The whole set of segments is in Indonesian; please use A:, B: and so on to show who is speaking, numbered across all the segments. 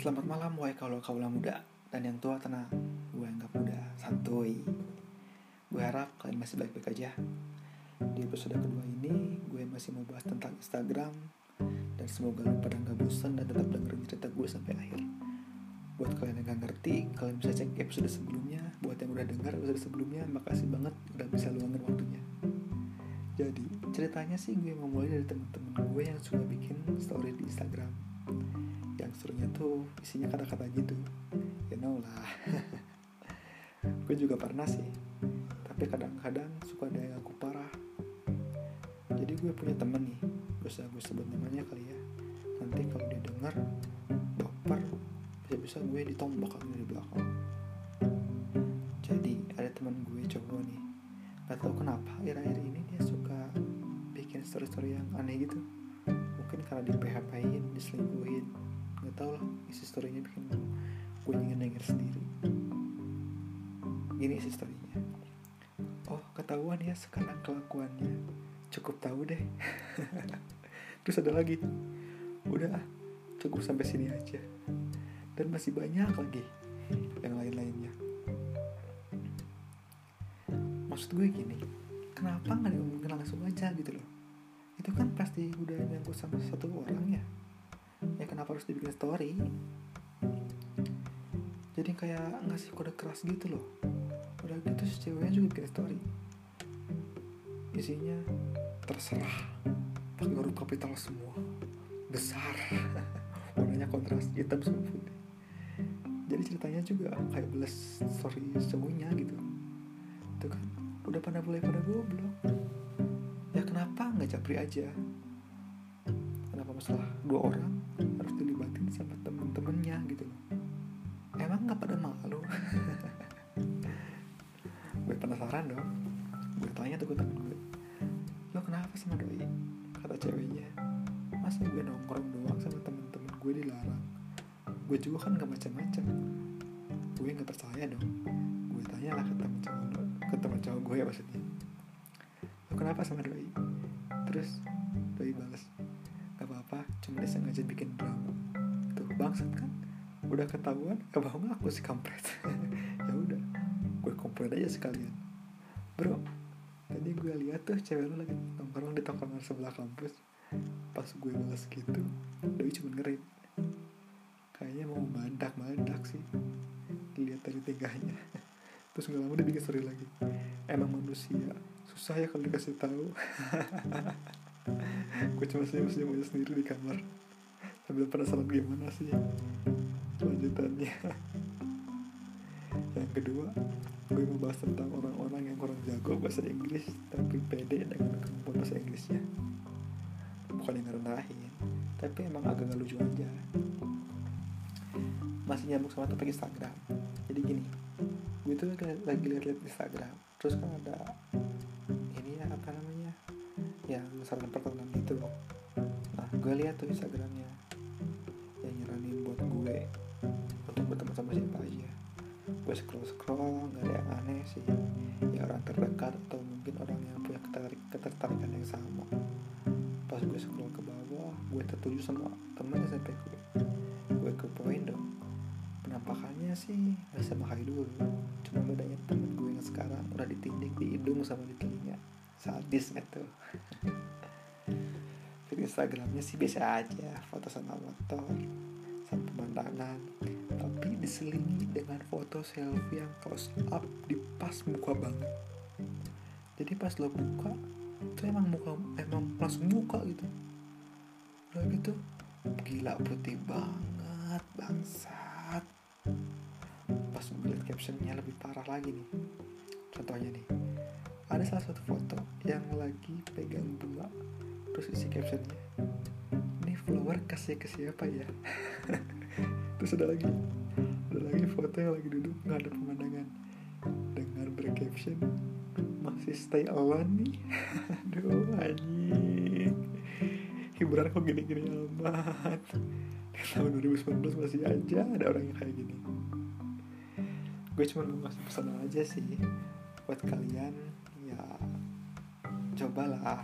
A: Selamat malam wahai kalau kaulah muda dan yang tua tenang, gue anggap muda, santuy. Gue harap kalian masih baik-baik aja. Di episode kedua ini, gue masih mau bahas tentang Instagram dan semoga lu pada nggak bosan dan tetap dengerin cerita gue sampai akhir. Buat kalian yang gak ngerti, kalian bisa cek episode sebelumnya. Buat yang udah dengar episode sebelumnya, makasih banget udah bisa luangin waktunya. Jadi, ceritanya sih gue mau mulai dari temen-temen gue yang suka bikin story di Instagram yang serunya tuh isinya kata-kata gitu. You know lah. Gue juga pernah sih. Tapi kadang-kadang suka ada yang aku parah. Jadi gue punya temen nih. Bisa gue sebut namanya kali ya. Nanti kalau dia dengar baper bisa-bisa gue ditombak dari belakang. Jadi ada teman gue cowok nih. Gak tau kenapa akhir-akhir ini dia suka bikin story-story yang aneh gitu karena di PHP-in, diselingkuhin. Nggak tau lah isi storynya bikin gue ingin denger sendiri. Gini isi storynya. Oh ketahuan ya sekarang kelakuannya. Cukup tahu deh. Terus ada lagi. Udah ah cukup sampai sini aja. Dan masih banyak lagi yang lain-lainnya. Maksud gue gini kenapa nggak diomongin langsung aja gitu loh itu kan pasti udah nyangkut sama satu orang ya. Ya kenapa harus dibikin story? Jadi kayak ngasih kode keras gitu loh. Udah gitu si ceweknya juga bikin story. Isinya terserah. Pakai huruf kapital semua. Besar. Warnanya kontras hitam sama putih. Jadi ceritanya juga kayak belas story cowoknya gitu. Itu kan udah pada boleh pada goblok nggak japri aja. Kenapa masalah dua orang harus dilibatin sama temen-temennya gitu loh? Emang nggak pada malu? Gue penasaran dong. Gue tanya tuh ke temen gue. Lo kenapa sama doi? Kata ceweknya. Masa gue nongkrong doang sama temen-temen gue dilarang? Gue juga kan gak macam-macam. Gue nggak percaya dong. Gue tanya lah ke temen cowok ke temen cowok gue ya maksudnya. Lo kenapa sama doi terus. Doi balas gak apa-apa cuma dia sengaja bikin drama. Tuh bangsat kan? Udah ketahuan gak mau ngaku si kampret. Ya udah gue komplain aja sekalian. Bro tadi gue lihat tuh cewek lu lagi nongkrong di tongkrongan sebelah kampus. Pas gue balas gitu doi cuma ngerit. Kayaknya mau mandak mandak sih. Dilihat dari tingkahnya terus nggak lama dia bikin story lagi. Emang manusia susah ya kalau dikasih tahu. Gue cuma senyum senyum aja sendiri di kamar. Sambil penasaran gimana sih lanjutannya yang kedua gue mau bahas tentang orang-orang yang kurang jago bahasa Inggris tapi pede dengan kemampuan bahasa Inggrisnya. Bukan yang ngerendahin tapi emang agak gak lucu aja. Masih nyambung sama topik Instagram. Jadi gini gue tuh lagi liat-liat Instagram. Terus kan ada apa namanya yang saran perkenalan gitu loh nah gue lihat tuh Instagramnya yang nyaranin buat gue untuk berteman sama siapa aja. Gue scroll scroll nggak ada yang aneh sih. Ya orang terdekat atau mungkin orang yang punya ketarik ketertarikan yang sama. Pas gue scroll ke bawah gue tertuju sama temen SMP gue. Gue ke poin dong. Penampakannya sih gak sama kayak dulu cuma bedanya temen gue yang sekarang udah ditindik di hidung sama di telinga sadis gitu Feed Instagramnya sih biasa aja foto sama motor sama pemandangan tapi diselingi dengan foto selfie yang close up di pas muka banget. Jadi pas lo buka itu emang muka emang langsung muka gitu. Udah gitu gila putih banget bangsat. Pas liat captionnya lebih parah lagi nih. Contohnya nih ada salah satu foto yang lagi pegang bunga terus isi captionnya ini flower kasih ke siapa ya? Terus ada lagi ada lagi foto yang lagi duduk nggak ada pemandangan. Dengan bercaption masih stay alone nih? Aduh anjing. Hiburan kok gini-gini amat. Tahun 2019 masih aja ada orang yang kayak gini. Gue cuma mau ngasih pesan aja sih buat kalian ya cobalah.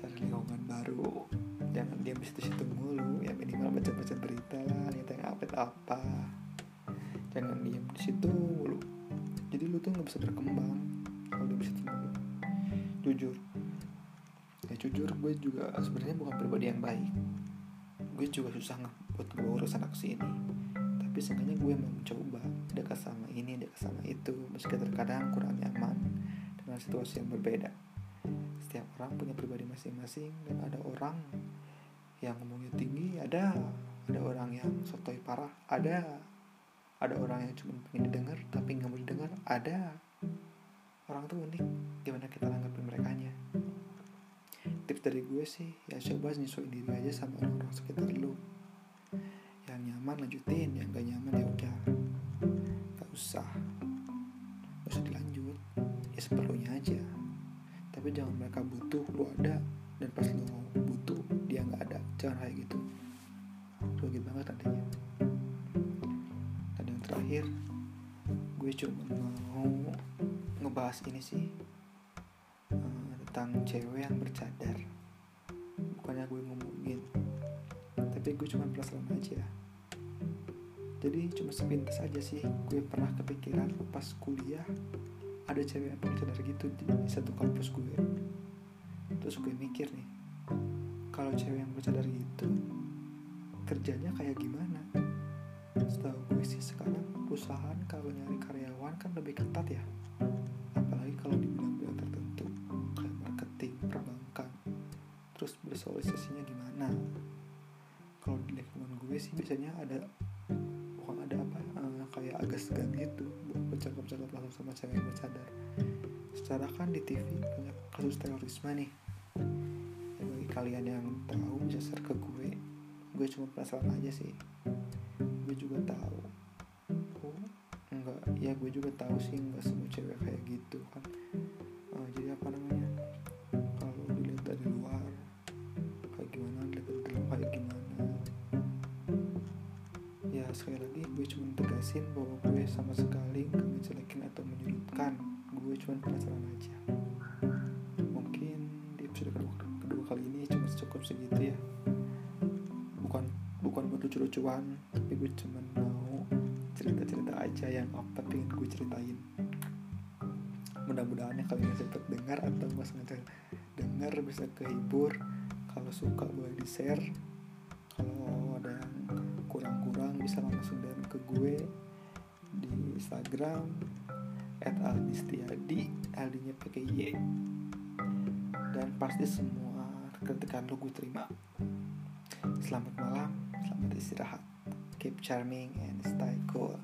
A: Cari lingkungan baru jangan diam di situ-situ mulu. Ya minimal baca-baca berita lah lihat yang update apa. Jangan diem di situ lu jadi lu tuh nggak bisa berkembang kalau di situ mulu. Jujur. Ya jujur gue juga sebenarnya bukan pribadi yang baik. Gue juga susah buat gue urus anak sini. Tapi seenggaknya gue mau mencoba. Dekat sama ini dekat sama itu. Meski terkadang kurang nyaman dengan situasi yang berbeda. Setiap orang punya pribadi masing-masing dan ada orang yang ngomongnya tinggi ada ada orang yang sotoi parah ada ada orang yang cuma pengen didengar tapi nggak mau didengar ada. Orang tuh unik gimana kita nanggapin mereka nya tips dari gue sih ya coba nyesuaiin diri aja sama orang-orang sekitar lu. Yang nyaman lanjutin yang gak nyaman ya udah. Gak usah. Gak usah dilanjut ya seperlunya aja. Tapi jangan mereka butuh lu ada dan pas lu butuh dia nggak ada. Jangan kayak gitu. Rugi banget nantinya dan yang terakhir gue cuma mau ngebahas ini sih. Uh, tentang cewek yang bercadar. Bukannya gue ngomongin tapi gue cuma penasaran aja. Jadi cuma sepintas aja sih. Gue pernah kepikiran pas kuliah ada cewek yang pakai cadar gitu di, satu kampus gue. Terus gue mikir nih kalau cewek yang bercadar gitu kerjanya kayak gimana? Setahu gue sih sekarang perusahaan kalau nyari karyawan kan lebih ketat ya. Apalagi kalau di bidang-bidang tertentu kayak marketing perbankan. Terus bersosialisasinya gimana? Kalau di lingkungan gue sih biasanya ada bukan ada apa uh, kayak agak segan gitu bercakap-cakap langsung sama cewek bercadar. Secara kan di TV banyak kasus terorisme nih. Ya, bagi kalian yang tahu bisa share ke gue. Gue cuma penasaran aja sih. Gue juga tahu. Oh enggak. Ya gue juga tahu sih enggak semua cewek kayak gitu kan. Uh, jadi apa namanya? Kalau dilihat dari luar kayak gimana? Dilihat dari dalam kayak gimana? Ya sekali lagi gue cuma tegasin bahwa gue sama sekali gak ngejelekin atau menyudutkan gue cuma penasaran aja. Mungkin di episode kedua, kedua kali ini cuma cukup segitu ya. Bukan bukan lucu-lucuan tapi gue cuma mau cerita-cerita aja yang apa pengen gue ceritain. Mudah-mudahan ya kalian sempat dengar atau nggak sengaja dengar bisa kehibur. Kalau suka boleh di share kalau ada yang kurang-kurang bisa langsung DM ke gue di Instagram at aldistiadi aldinya pakai y. Dan pasti semua kritikan lo gue terima. Selamat malam selamat istirahat. Keep charming and stay cool